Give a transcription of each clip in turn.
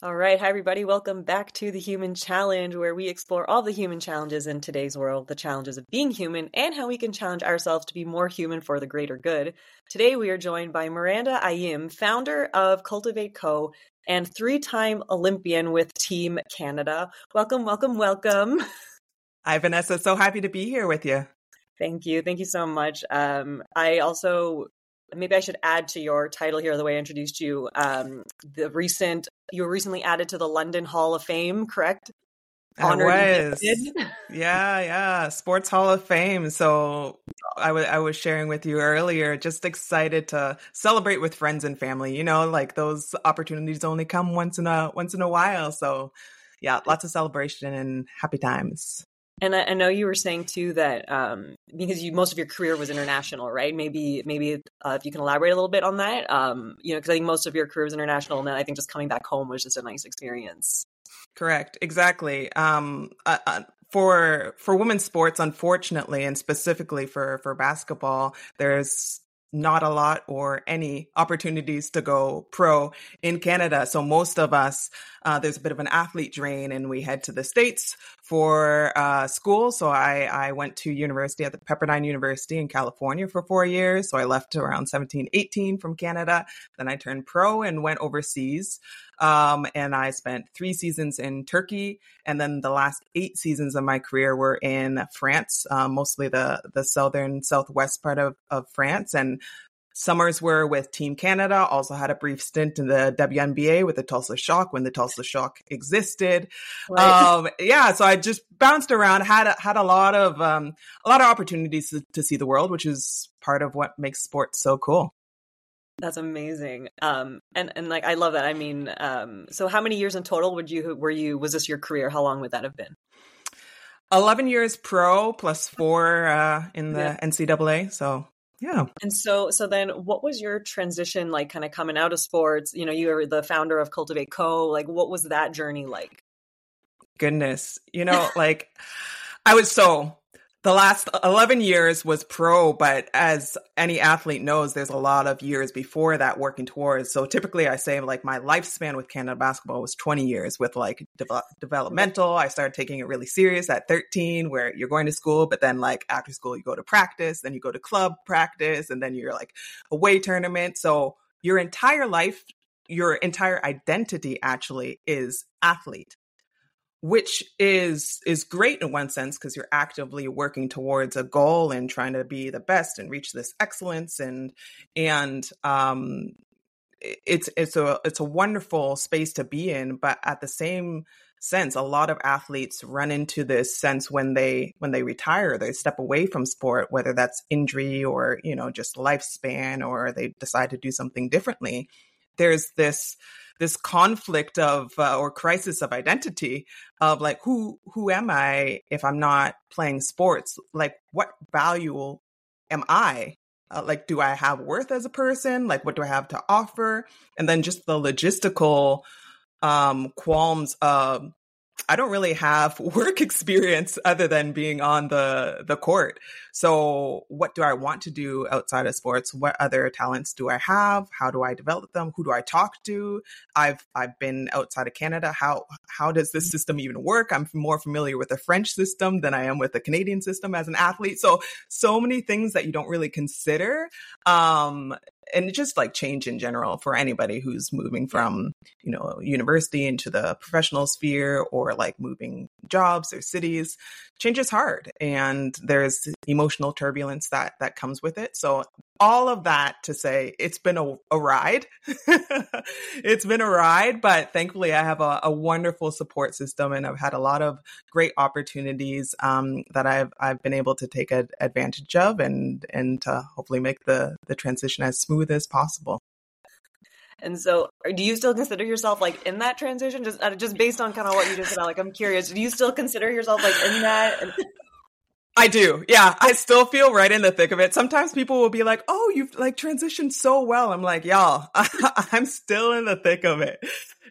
All right. Hi, everybody. Welcome back to the Human Challenge, where we explore all the human challenges in today's world, the challenges of being human, and how we can challenge ourselves to be more human for the greater good. Today, we are joined by Miranda Ayim, founder of Cultivate Co. and three time Olympian with Team Canada. Welcome, welcome, welcome. Hi, Vanessa. So happy to be here with you. Thank you. Thank you so much. Um, I also maybe I should add to your title here, the way I introduced you. Um, the recent, you were recently added to the London Hall of Fame, correct? Honored I was. yeah, yeah. Sports Hall of Fame. So I, w- I was sharing with you earlier, just excited to celebrate with friends and family. You know, like those opportunities only come once in a once in a while. So yeah, lots of celebration and happy times. And I, I, know you were saying too that um, because you most of your career was international, right? Maybe maybe uh, if you can elaborate a little bit on that, um, you know, because I think most of your career was international, and then I think just coming back home was just a nice experience. Correct, exactly. Um, uh, uh, for for women's sports, unfortunately, and specifically for for basketball, there's not a lot or any opportunities to go pro in Canada. So most of us, uh, there's a bit of an athlete drain and we head to the States for uh, school. So I, I went to university at the Pepperdine University in California for four years. So I left around 17, 18 from Canada. Then I turned pro and went overseas. Um, and I spent three seasons in Turkey. And then the last eight seasons of my career were in France, uh, mostly the, the southern, southwest part of, of France. And Summers were with Team Canada, also had a brief stint in the WNBA with the Tulsa Shock when the Tulsa Shock existed. Right. Um, yeah, so I just bounced around, had a, had a lot of um, a lot of opportunities to, to, see the world, which is part of what makes sports so cool. That's amazing. Um, and and like I love that. I mean, um, so how many years in total would you were you was this your career? How long would that have been? 11 years pro plus four uh, in the yeah. NCAA. So yeah. And so so then what was your transition like kind of coming out of sports? You know, you were the founder of Cultivate Co. Like what was that journey like? Goodness. You know, like I was so the last 11 years was pro, but as any athlete knows, there's a lot of years before that working towards. So typically I say like my lifespan with Canada basketball was 20 years with like de- developmental. I started taking it really serious at 13 where you're going to school, but then like after school, you go to practice, then you go to club practice, and then you're like away tournament. So your entire life, your entire identity actually is athlete which is is great in one sense because you're actively working towards a goal and trying to be the best and reach this excellence and and um it's it's a it's a wonderful space to be in but at the same sense a lot of athletes run into this sense when they when they retire they step away from sport whether that's injury or you know just lifespan or they decide to do something differently. There's this this conflict of uh, or crisis of identity of like who who am I if I'm not playing sports? Like what value am I? Uh, like do I have worth as a person? Like what do I have to offer? And then just the logistical um qualms of I don't really have work experience other than being on the the court. So, what do I want to do outside of sports? What other talents do I have? How do I develop them? Who do I talk to? I've I've been outside of Canada. How how does this system even work? I'm more familiar with the French system than I am with the Canadian system as an athlete. So, so many things that you don't really consider. Um, and just like change in general for anybody who's moving from you know university into the professional sphere or like moving jobs or cities change is hard and there's emotional turbulence that that comes with it. So all of that to say it's been a, a ride. It's been a ride but thankfully i have a, a, wonderful support system and i've had a lot of great opportunities um, that i've i've been able to take a, advantage of and and to hopefully make the the transition as smooth as possible and so, do you still consider yourself like in that transition? Just uh, just based on kind of what you just said, like I'm curious. Do you still consider yourself like in that? I do. Yeah, I still feel right in the thick of it. Sometimes people will be like, "Oh, you've like transitioned so well." I'm like, "Y'all, I'm still in the thick of it."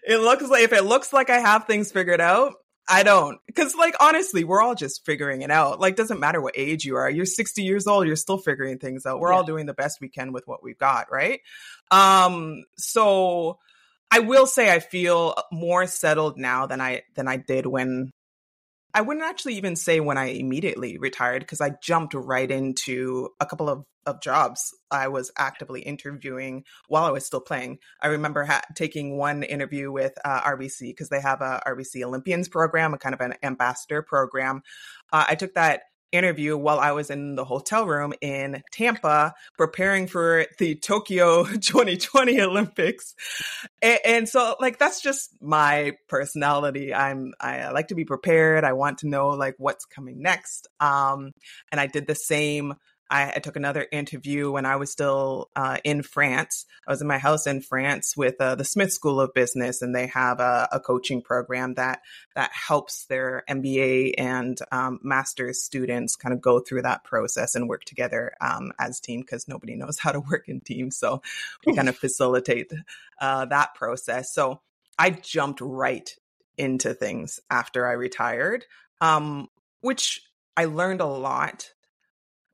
It looks like if it looks like I have things figured out, I don't. Cause like honestly, we're all just figuring it out. Like doesn't matter what age you are. You're 60 years old, you're still figuring things out. We're yeah. all doing the best we can with what we've got, right? Um so I will say I feel more settled now than I than I did when I wouldn't actually even say when I immediately retired because I jumped right into a couple of, of jobs I was actively interviewing while I was still playing. I remember ha- taking one interview with uh, RBC because they have a RBC Olympians program, a kind of an ambassador program. Uh, I took that interview while I was in the hotel room in Tampa preparing for the Tokyo 2020 Olympics. And, and, so like that's just my personality. I'm I like to be prepared. I want to know like what's coming next. Um and I did the same I, I, took another interview when I was still uh, in France. I was in my house in France with uh, the Smith School of Business, and they have a, a coaching program that that helps their MBA and um, master's students kind of go through that process and work together um, as team because nobody knows how to work in teams. So we kind of facilitate uh, that process. So I jumped right into things after I retired, um, which I learned a lot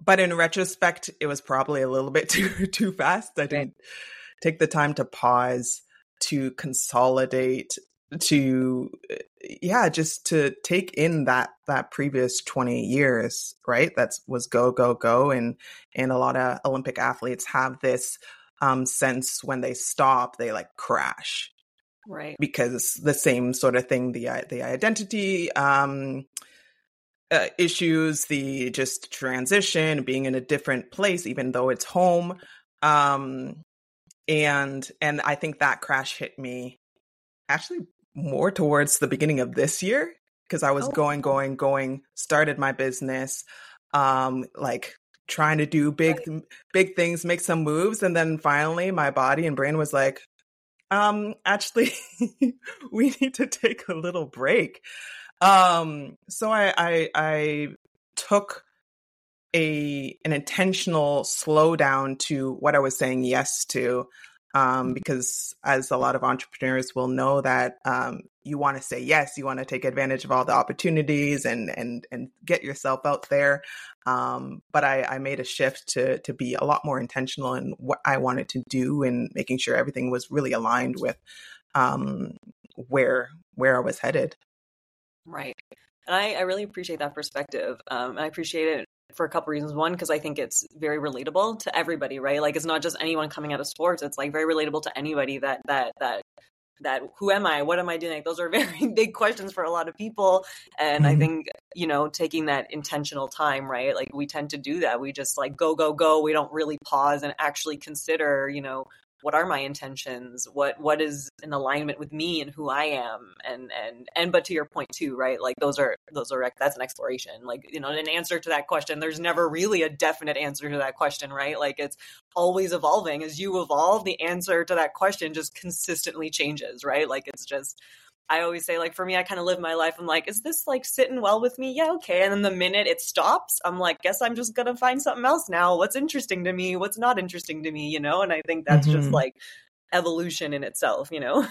but in retrospect, it was probably a little bit too too fast. I didn't take the time to pause, to consolidate, to yeah, just to take in that that previous 20 years, right? That was go go go and and a lot of Olympic athletes have this um sense when they stop, they like crash. Right. Because the same sort of thing the the identity um uh, issues, the just transition, being in a different place, even though it's home. Um, and and I think that crash hit me actually more towards the beginning of this year because I was oh. going, going, going, started my business, um, like trying to do big, right. big things, make some moves, and then finally my body and brain was like, um, actually, we need to take a little break. Um, so I, I, I took a an intentional slowdown to what I was saying yes to, um, mm-hmm. because as a lot of entrepreneurs will know that um, you want to say yes, you want to take advantage of all the opportunities and and and get yourself out there. Um, but I, I made a shift to to be a lot more intentional in what I wanted to do and making sure everything was really aligned with um, where where I was headed. Right. And I, I really appreciate that perspective. Um, and I appreciate it for a couple reasons. One, because I think it's very relatable to everybody, right? Like it's not just anyone coming out of sports. It's like very relatable to anybody that that that that who am I? What am I doing? Like, those are very big questions for a lot of people. And mm-hmm. I think, you know, taking that intentional time, right? Like we tend to do that. We just like go, go, go. We don't really pause and actually consider, you know, what are my intentions? What what is in alignment with me and who i am? And and and but to your point too right? Like those are those are that's an exploration. Like you know an answer to that question there's never really a definite answer to that question right? Like it's always evolving. As you evolve the answer to that question just consistently changes right? Like it's just I always say, like, for me, I kind of live my life. I'm like, is this like sitting well with me? Yeah, okay. And then the minute it stops, I'm like, guess I'm just going to find something else now. What's interesting to me? What's not interesting to me? You know? And I think that's mm-hmm. just like evolution in itself, you know?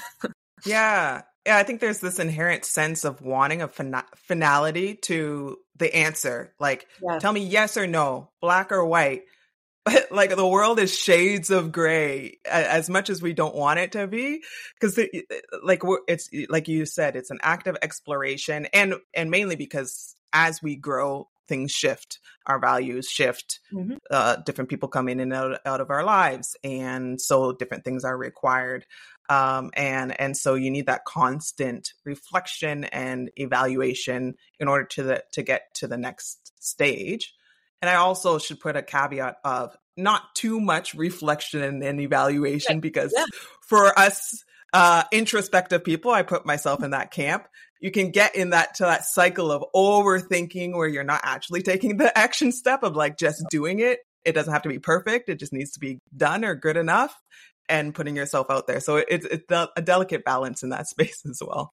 yeah. Yeah. I think there's this inherent sense of wanting a fin- finality to the answer. Like, yeah. tell me yes or no, black or white like the world is shades of gray as much as we don't want it to be. Because like it's like you said it's an act of exploration and and mainly because as we grow things shift our values shift mm-hmm. uh, different people come in and out, out of our lives and so different things are required. Um, and and so you need that constant reflection and evaluation in order to the, to get to the next stage and I also should put a caveat of not too much reflection and evaluation because yeah. for us uh, introspective people, I put myself in that camp. You can get in that to that cycle of overthinking where you're not actually taking the action step of like just doing it. It doesn't have to be perfect. It just needs to be done or good enough and putting yourself out there. So it's, it's a delicate balance in that space as well.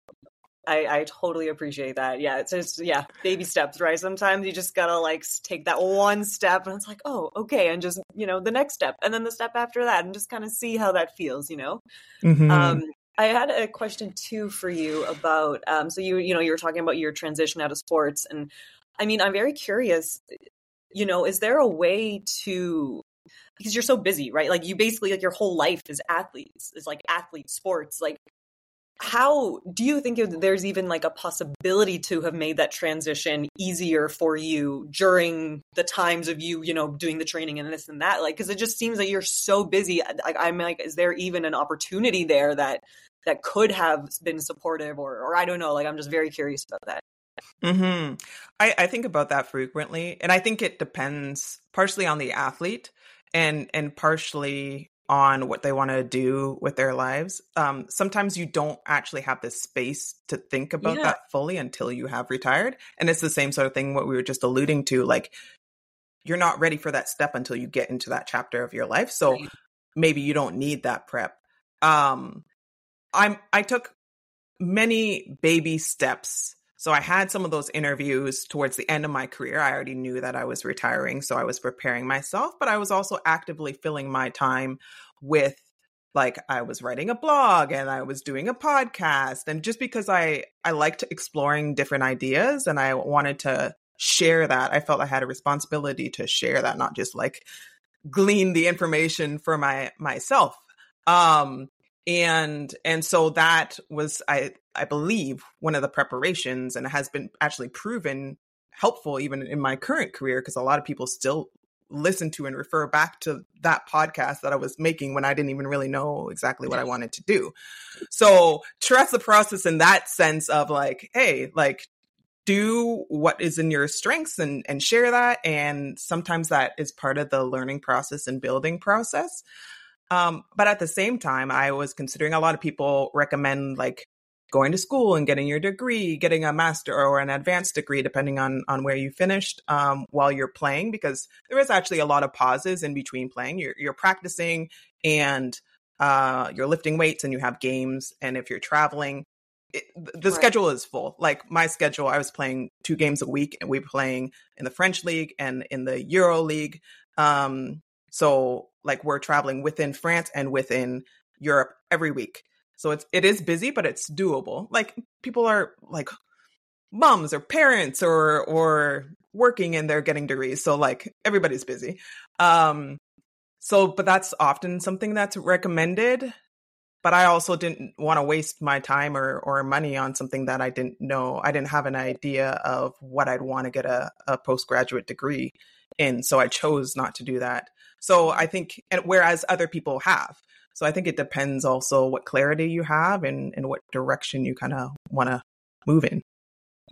I, I totally appreciate that. Yeah, it's just yeah, baby steps, right? Sometimes you just gotta like take that one step, and it's like, oh, okay, and just you know the next step, and then the step after that, and just kind of see how that feels, you know. Mm-hmm. Um, I had a question too for you about um, so you you know you were talking about your transition out of sports, and I mean I'm very curious. You know, is there a way to because you're so busy, right? Like you basically like your whole life is athletes, is like athlete sports. Like how do you think there's even like a possibility to have made that transition easier for you during the times of you, you know, doing the training and this and that? Like, because it just seems that you're so busy. Like, I'm like, is there even an opportunity there that that could have been supportive, or or I don't know. Like, I'm just very curious about that. Hmm. I I think about that frequently, and I think it depends partially on the athlete and and partially on what they want to do with their lives. Um, sometimes you don't actually have the space to think about yeah. that fully until you have retired. And it's the same sort of thing what we were just alluding to. Like you're not ready for that step until you get into that chapter of your life. So right. maybe you don't need that prep. Um, I'm I took many baby steps so I had some of those interviews towards the end of my career. I already knew that I was retiring, so I was preparing myself, but I was also actively filling my time with like I was writing a blog and I was doing a podcast and just because I I liked exploring different ideas and I wanted to share that, I felt I had a responsibility to share that, not just like glean the information for my myself. Um and and so that was i i believe one of the preparations and has been actually proven helpful even in my current career because a lot of people still listen to and refer back to that podcast that I was making when I didn't even really know exactly what I wanted to do. So trust the process in that sense of like, hey, like do what is in your strengths and and share that and sometimes that is part of the learning process and building process um, but at the same time, I was considering a lot of people recommend like going to school and getting your degree, getting a master or an advanced degree, depending on on where you finished um, while you're playing, because there is actually a lot of pauses in between playing. You're you're practicing and uh, you're lifting weights and you have games, and if you're traveling. It, the right. schedule is full. Like my schedule, I was playing two games a week, and we were playing in the French league and in the Euro league. Um, so like we're traveling within France and within Europe every week. So it's it is busy, but it's doable. Like people are like moms or parents or or working and they're getting degrees. So like everybody's busy. Um so but that's often something that's recommended. But I also didn't want to waste my time or or money on something that I didn't know. I didn't have an idea of what I'd want to get a, a postgraduate degree in. So I chose not to do that. So I think, and whereas other people have. So I think it depends also what clarity you have and, and what direction you kind of want to move in.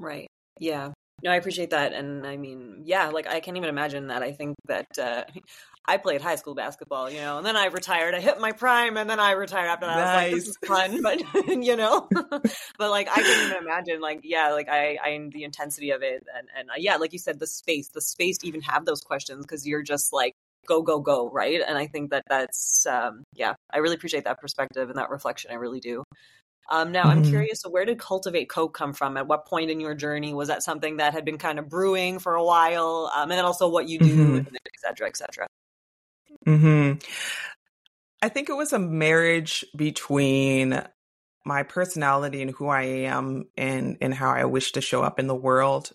Right. Yeah. No, I appreciate that. And I mean, yeah, like I can't even imagine that. I think that uh, I played high school basketball, you know, and then I retired. I hit my prime and then I retired after that. Nice. I was like, this is fun, but, you know, but like I can't even imagine, like, yeah, like I, I, the intensity of it. And, and uh, yeah, like you said, the space, the space to even have those questions because you're just like, go go go right and i think that that's um, yeah i really appreciate that perspective and that reflection i really do um, now i'm mm-hmm. curious so where did Cultivate Co come from at what point in your journey was that something that had been kind of brewing for a while um, and then also what you do mm-hmm. et cetera et cetera mm-hmm. i think it was a marriage between my personality and who i am and and how i wish to show up in the world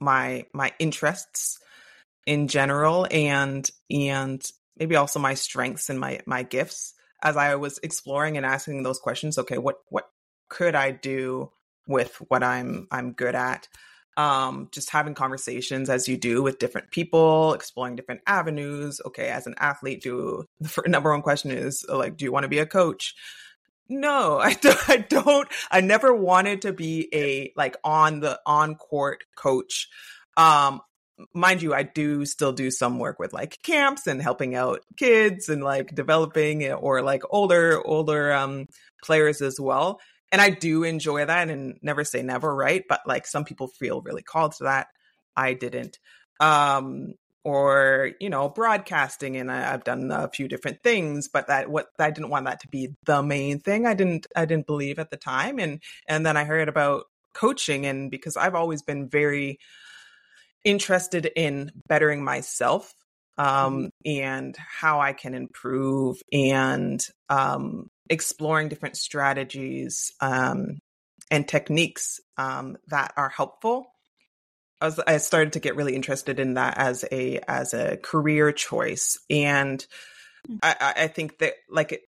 my my interests in general and and maybe also my strengths and my my gifts as I was exploring and asking those questions okay what what could I do with what I'm I'm good at? Um just having conversations as you do with different people exploring different avenues. Okay as an athlete do the number one question is like do you want to be a coach? No I don't, I don't i never wanted to be a like on the on court coach. Um mind you, I do still do some work with like camps and helping out kids and like developing or like older, older um players as well. And I do enjoy that and never say never, right? But like some people feel really called to that. I didn't. Um or you know broadcasting and I, have done a few different things but that what i didn't want that to be the main thing i didn't i didn't believe at the time and and then i heard about coaching and because i've always been very interested in bettering myself um, mm-hmm. and how I can improve and um, exploring different strategies um, and techniques um, that are helpful. I, was, I started to get really interested in that as a as a career choice, and mm. I, I think that like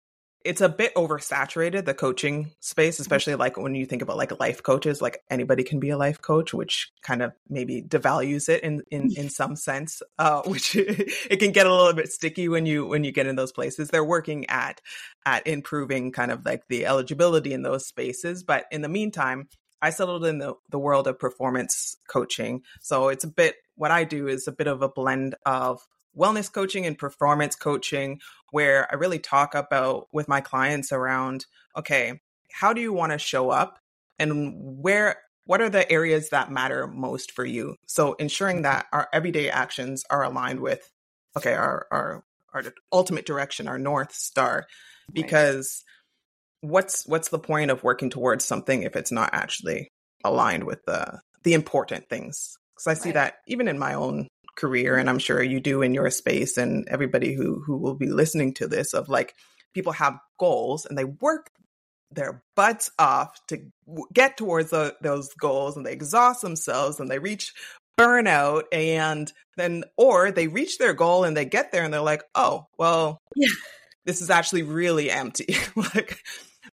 it's a bit oversaturated the coaching space mm-hmm. especially like when you think about like life coaches like anybody can be a life coach which kind of maybe devalues it in in in some sense uh which it can get a little bit sticky when you when you get in those places they're working at at improving kind of like the eligibility in those spaces but in the meantime I settled in the, the world of performance coaching. So it's a bit, what I do is a bit of a blend of wellness coaching and performance coaching where I really talk about with my clients around okay, how do you want to show up and where what are the areas that matter most for you? So ensuring mm-hmm. that our everyday actions are aligned with okay, our our our ultimate direction, our north star because right. what's what's the point of working towards something if it's not actually aligned with the the important things? Cuz I see right. that even in my own career and i'm sure you do in your space and everybody who who will be listening to this of like people have goals and they work their butts off to get towards the, those goals and they exhaust themselves and they reach burnout and then or they reach their goal and they get there and they're like oh well yeah. this is actually really empty like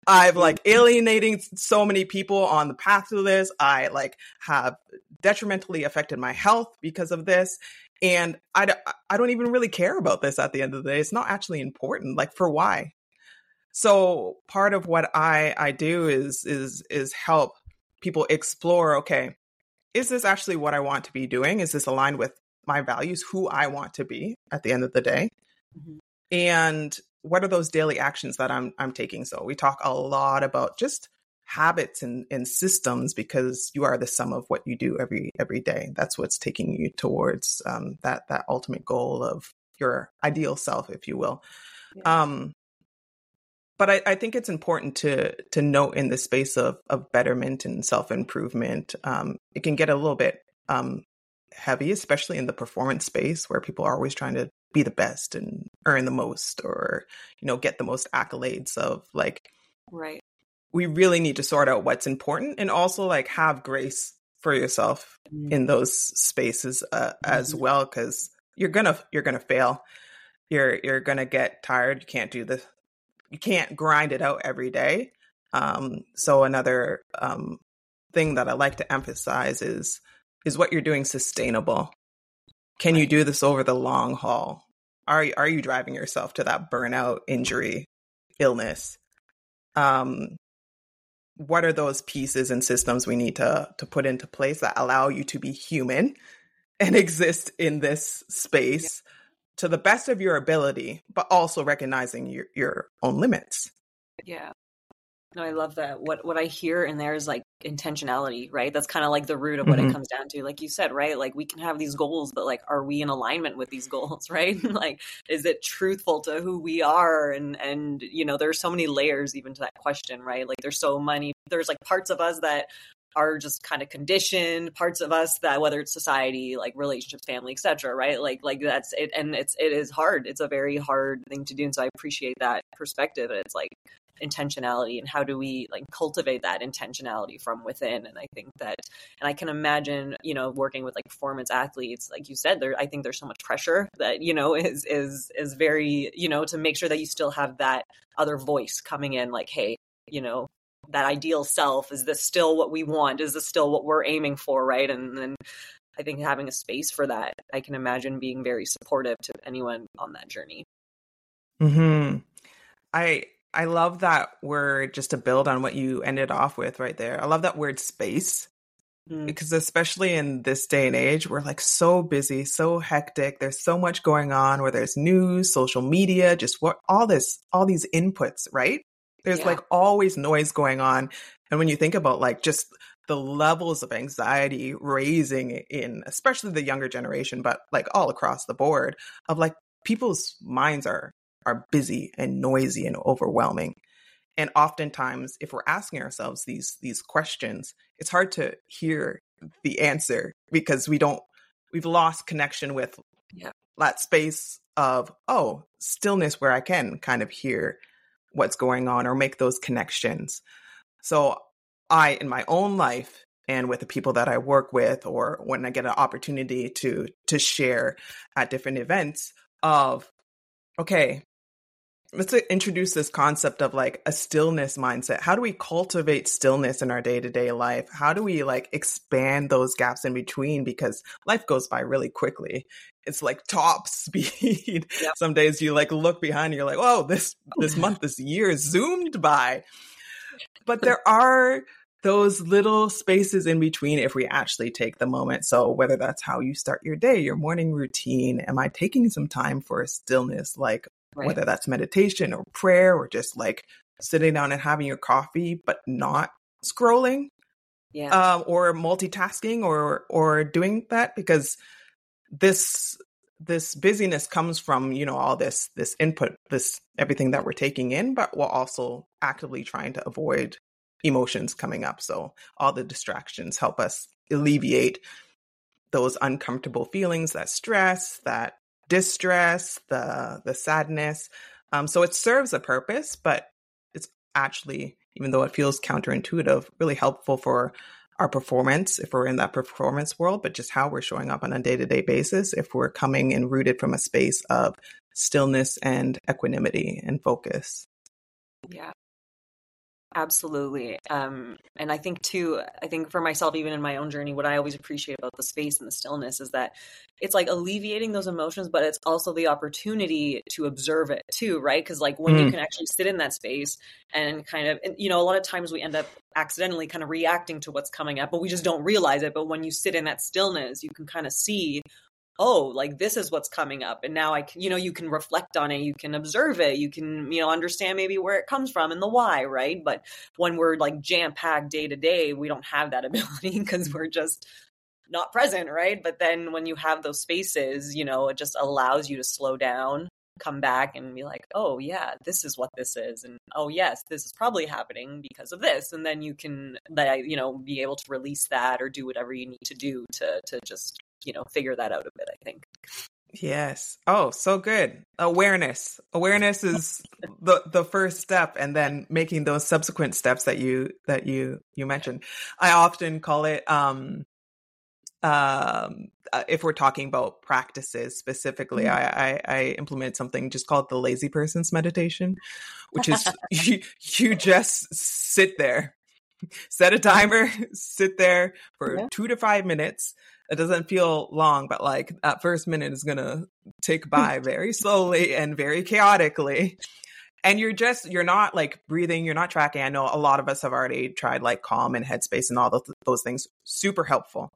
I've like alienating so many people on the path to this. I like have detrimentally affected my health because of this. And I, I don't even really care about this at the end of the day. It's not actually important. Like for why? So part of what I, I do is, is, is help people explore, okay, is this actually what I want to be doing? Is this aligned with my values, who I want to be at the end of the day? Mm-hmm. And what are those daily actions that I'm I'm taking? So we talk a lot about just habits and, and systems because you are the sum of what you do every every day. That's what's taking you towards um, that that ultimate goal of your ideal self, if you will. Yeah. Um, but I, I, think it's important to to note in the space of of betterment and self improvement, um, it can get a little bit um, heavy, especially in the performance space where people are always trying to be the best and earn the most or you know get the most accolades of like right. we really need to sort out what's important and also like have grace for yourself mm-hmm. in those spaces uh, as mm-hmm. well because you're gonna you're gonna fail. You're you're gonna get tired. You can't do this you can't grind it out every day. Um so another um thing that i like to emphasize is is what you're doing sustainable can you do this over the long haul? Are are you driving yourself to that burnout, injury, illness? Um, what are those pieces and systems we need to to put into place that allow you to be human and exist in this space yeah. to the best of your ability, but also recognizing your your own limits? Yeah. No, I love that. What what I hear in there is like intentionality, right? That's kind of like the root of what mm-hmm. it comes down to. Like you said, right? Like we can have these goals, but like are we in alignment with these goals, right? like is it truthful to who we are and and you know, there's so many layers even to that question, right? Like there's so many there's like parts of us that are just kind of conditioned parts of us that whether it's society like relationships family etc right like like that's it and it's it is hard it's a very hard thing to do and so i appreciate that perspective and it's like intentionality and how do we like cultivate that intentionality from within. And i think that and i can imagine you know working with like performance athletes like you said there i think there's so much pressure that you know is is is very you know to make sure that you still have that other voice coming in like hey you know that ideal self is this still what we want? Is this still what we're aiming for? Right? And then i think having a space for that i can imagine being very supportive to anyone on that journey. Hmm i I love that word just to build on what you ended off with right there. I love that word space mm. because especially in this day and age, we're like so busy, so hectic. There's so much going on where there's news, social media, just what all this, all these inputs, right? There's yeah. like always noise going on. And when you think about like just the levels of anxiety raising in especially the younger generation, but like all across the board of like people's minds are are busy and noisy and overwhelming. And oftentimes, if we're asking ourselves these these questions, it's hard to hear the answer because we don't we've lost connection with yeah. that space of oh stillness where I can kind of hear what's going on or make those connections. So I, in my own life and with the people that I work with or when I get an opportunity to to share at different events of okay, let's uh, introduce this concept of like a stillness mindset. How do we cultivate stillness in our day-to-day life? How do we like expand those gaps in between because life goes by really quickly. It's like top speed. Yep. Some days you like look behind and you're like, "Oh, this this month this year zoomed by." But there are those little spaces in between if we actually take the moment. So whether that's how you start your day, your morning routine, am I taking some time for stillness like right. whether that's meditation or prayer or just like sitting down and having your coffee but not scrolling? Yeah. Um, or multitasking or or doing that because this this busyness comes from you know all this this input this everything that we're taking in but we're also actively trying to avoid emotions coming up. So all the distractions help us alleviate those uncomfortable feelings, that stress, that distress, the the sadness. Um, so it serves a purpose, but it's actually, even though it feels counterintuitive, really helpful for our performance if we're in that performance world, but just how we're showing up on a day to day basis if we're coming and rooted from a space of stillness and equanimity and focus. Yeah, Absolutely. Um, and I think too, I think for myself, even in my own journey, what I always appreciate about the space and the stillness is that it's like alleviating those emotions, but it's also the opportunity to observe it too, right? Because like when mm. you can actually sit in that space and kind of, and, you know, a lot of times we end up accidentally kind of reacting to what's coming up, but we just don't realize it. But when you sit in that stillness, you can kind of see oh like this is what's coming up and now i can you know you can reflect on it you can observe it you can you know understand maybe where it comes from and the why right? But when we're like jam packed day to day we don't have that ability because we're just not present right? But then when you have those spaces you know it just allows you to slow down come back and be like oh yeah this is what this is and oh yes this is probably happening because of this and then you can you know be able to release that or do whatever you need to do to to just you know figure that out a bit i think. Yes. Oh so good. Awareness. Awareness is the the first step and then making those subsequent steps that you that you you mentioned. I often call it um um uh, if we're talking about practices specifically mm-hmm. I, I i implement something just called the lazy person's meditation which is you, you just sit there set a timer sit there for yeah. two to five minutes it doesn't feel long, but like that first minute is gonna tick by very slowly and very chaotically. And you're just you're not like breathing, you're not tracking. I know a lot of us have already tried like calm and headspace and all those, those things, super helpful.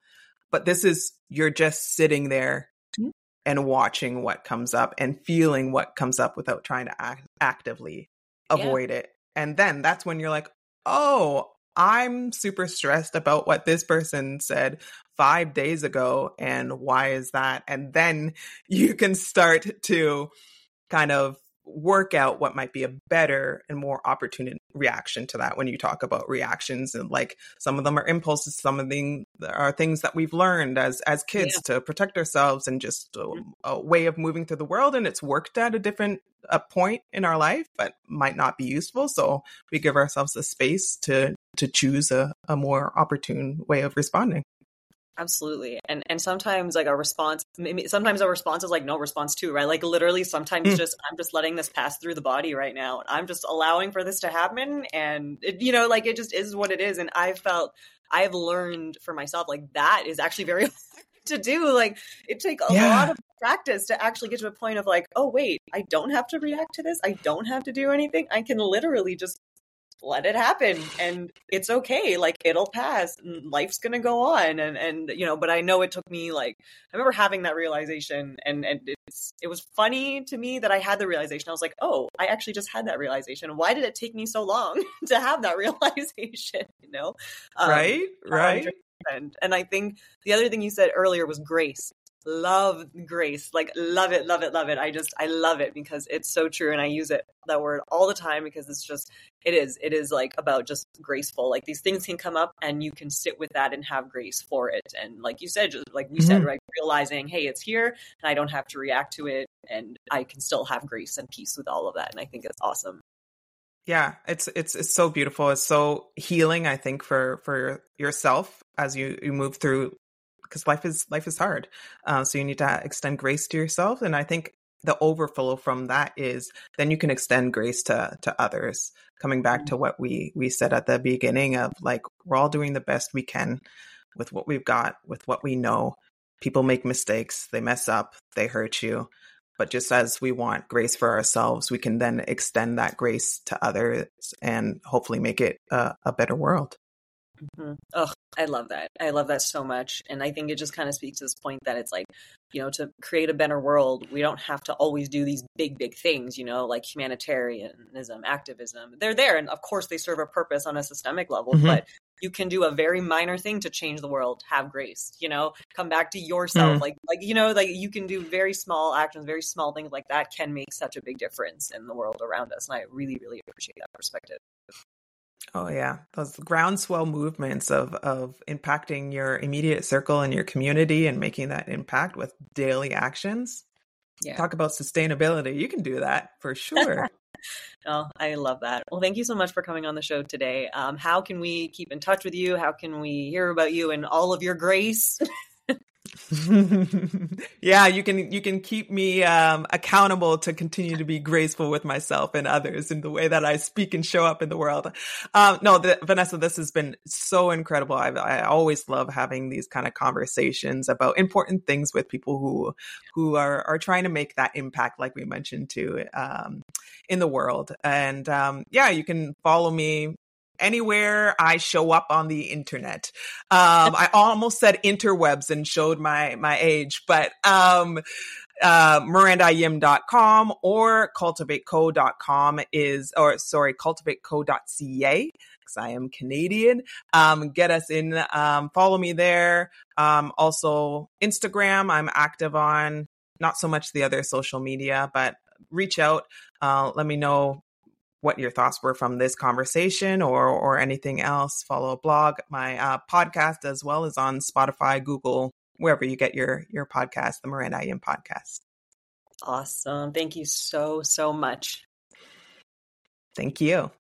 But this is you're just sitting there mm-hmm. and watching what comes up and feeling what comes up without trying to act- actively avoid yeah. it. And then that's when you're like, oh, I'm super stressed about what this person said five days ago. And why is that? And then you can start to kind of work out what might be a better and more opportune reaction to that when you talk about reactions and like some of them are impulses some of them are things that we've learned as as kids yeah. to protect ourselves and just a, mm-hmm. a, way of moving through the world and it's worked at a different a point in our life but might not be useful so we give ourselves the space to to choose a, a more opportune way of responding Absolutely. And and sometimes like a response sometimes a response is like no response too, right? Like literally sometimes mm. just I'm just letting this pass through the body right now. I'm just allowing for this to happen and it, you know like it just is what it is and I felt I've learned for myself like that is actually very hard to do. Like it takes a yeah. lot of practice to actually get to a point of like, oh wait, I don't have to react to this. I don't have to do anything. I can literally just let it happen and it's okay like it'll pass and life's gonna go on and and you know but i know it took me like i remember having that realization and and it's it was funny to me that i had the realization. I was like oh i actually just had that realization. Why did it take me so long to have that realization? You know? Um, right right. and and i think the other thing you said earlier was grace love grace. Like love it love it love it. I just i love it because it's so true and i use it that word all the time because it's just it is it is like about just graceful. Like these things can come up and you can sit with that and have grace for it. And like you said just like we mm-hmm. said right realizing hey it's here and i don't have to react to it and i can still have grace and peace with all of that and i think it's awesome. Yeah, it's it's it's so beautiful. It's so healing, I think, for for yourself as you you move through because life is life is hard. Uh, so you need to extend grace to yourself, and I think the overflow from that is then you can extend grace to to others. Coming back to what we we said at the beginning of like we're all doing the best we can with what we've got, with what we know. People make mistakes, they mess up, they hurt you. But just as we want grace for ourselves, we can then extend that grace to others and hopefully make it a, a better world. Mm-hmm. Oh, I love that. I love that so much. And I think it just kind of speaks to this point that it's like, you know, to create a better world, we don't have to always do these big, big things, you know, like humanitarianism, activism. They're there. And of course, they serve a purpose on a systemic level, mm-hmm. but you can do a very minor thing to change the world have grace you know come back to yourself mm. like like you know like you can do very small actions very small things like that can make such a big difference in the world around us and i really really appreciate that perspective Oh yeah, those groundswell movements of of impacting your immediate circle and your community and making that impact with daily actions. Yeah. Talk about sustainability. You can do that for sure. oh, I love that. Well, thank you so much for coming on the show today. Um, how can we keep in touch with you? How can we hear about you and all of your grace? yeah, you can you can keep me um, accountable to continue to be graceful with myself and others in the way that I speak and show up in the world. Um, no, the, Vanessa, this has been so incredible. I, I always love having these kind of conversations about important things with people who who are are trying to make that impact, like we mentioned too, um, in the world. And um, yeah, you can follow me anywhere I show up on the internet. Um, I almost said interwebs and showed my, my age, but, um, uh, mirandaayim.com or cultivateco.com is, or sorry, cultivateco.ca because I am Canadian. Um, get us in, um, follow me there. Um, also Instagram, I'm active on, not so much the other social media, but reach out. Uh, let me know what your thoughts were from this conversation or or anything else, follow a blog, my uh, podcast as well as on Spotify, Google, wherever you get your your podcast, the Miranda Ayim podcast. Awesome. Thank you so so much. Thank you.